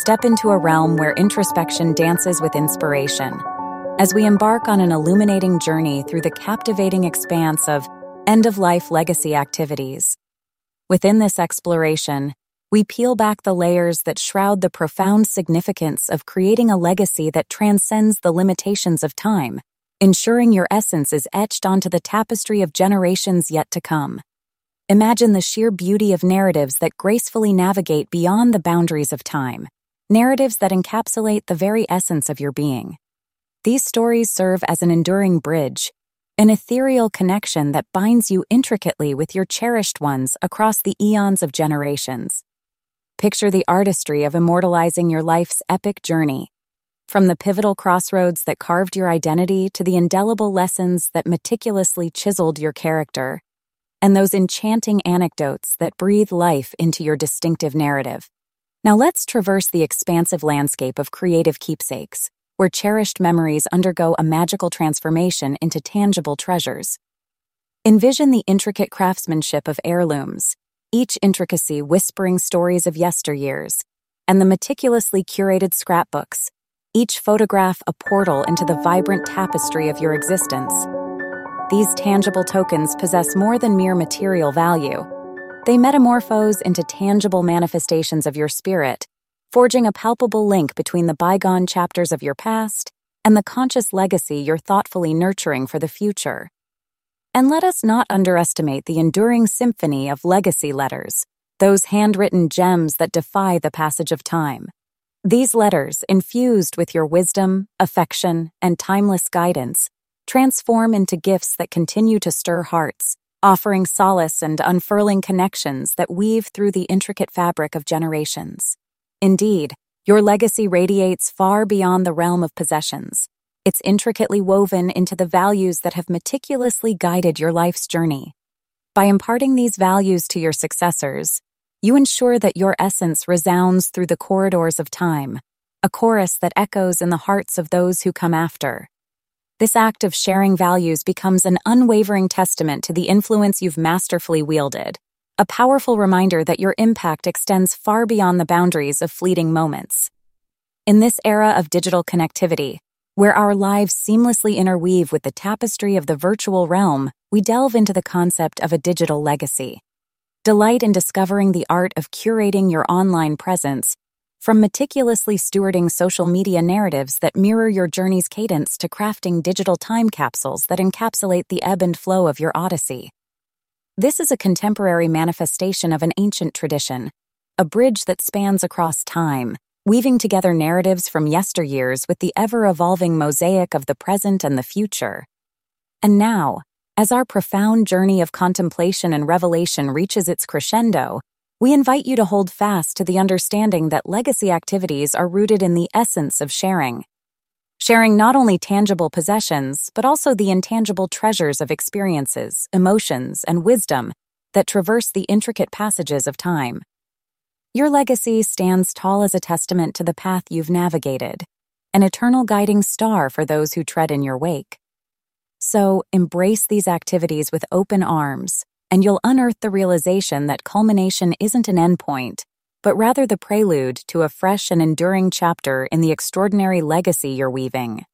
step into a realm where introspection dances with inspiration. As we embark on an illuminating journey through the captivating expanse of end of life legacy activities. Within this exploration, we peel back the layers that shroud the profound significance of creating a legacy that transcends the limitations of time, ensuring your essence is etched onto the tapestry of generations yet to come. Imagine the sheer beauty of narratives that gracefully navigate beyond the boundaries of time, narratives that encapsulate the very essence of your being. These stories serve as an enduring bridge, an ethereal connection that binds you intricately with your cherished ones across the eons of generations. Picture the artistry of immortalizing your life's epic journey. From the pivotal crossroads that carved your identity to the indelible lessons that meticulously chiseled your character, and those enchanting anecdotes that breathe life into your distinctive narrative. Now let's traverse the expansive landscape of creative keepsakes, where cherished memories undergo a magical transformation into tangible treasures. Envision the intricate craftsmanship of heirlooms, each intricacy whispering stories of yesteryears, and the meticulously curated scrapbooks, each photograph a portal into the vibrant tapestry of your existence. These tangible tokens possess more than mere material value. They metamorphose into tangible manifestations of your spirit, forging a palpable link between the bygone chapters of your past and the conscious legacy you're thoughtfully nurturing for the future. And let us not underestimate the enduring symphony of legacy letters, those handwritten gems that defy the passage of time. These letters, infused with your wisdom, affection, and timeless guidance, transform into gifts that continue to stir hearts, offering solace and unfurling connections that weave through the intricate fabric of generations. Indeed, your legacy radiates far beyond the realm of possessions, it's intricately woven into the values that have meticulously guided your life's journey. By imparting these values to your successors, you ensure that your essence resounds through the corridors of time, a chorus that echoes in the hearts of those who come after. This act of sharing values becomes an unwavering testament to the influence you've masterfully wielded, a powerful reminder that your impact extends far beyond the boundaries of fleeting moments. In this era of digital connectivity, where our lives seamlessly interweave with the tapestry of the virtual realm, we delve into the concept of a digital legacy. Delight in discovering the art of curating your online presence, from meticulously stewarding social media narratives that mirror your journey's cadence to crafting digital time capsules that encapsulate the ebb and flow of your odyssey. This is a contemporary manifestation of an ancient tradition, a bridge that spans across time, weaving together narratives from yesteryears with the ever evolving mosaic of the present and the future. And now, as our profound journey of contemplation and revelation reaches its crescendo, we invite you to hold fast to the understanding that legacy activities are rooted in the essence of sharing. Sharing not only tangible possessions, but also the intangible treasures of experiences, emotions, and wisdom that traverse the intricate passages of time. Your legacy stands tall as a testament to the path you've navigated, an eternal guiding star for those who tread in your wake. So embrace these activities with open arms, and you'll unearth the realization that culmination isn't an endpoint, but rather the prelude to a fresh and enduring chapter in the extraordinary legacy you're weaving.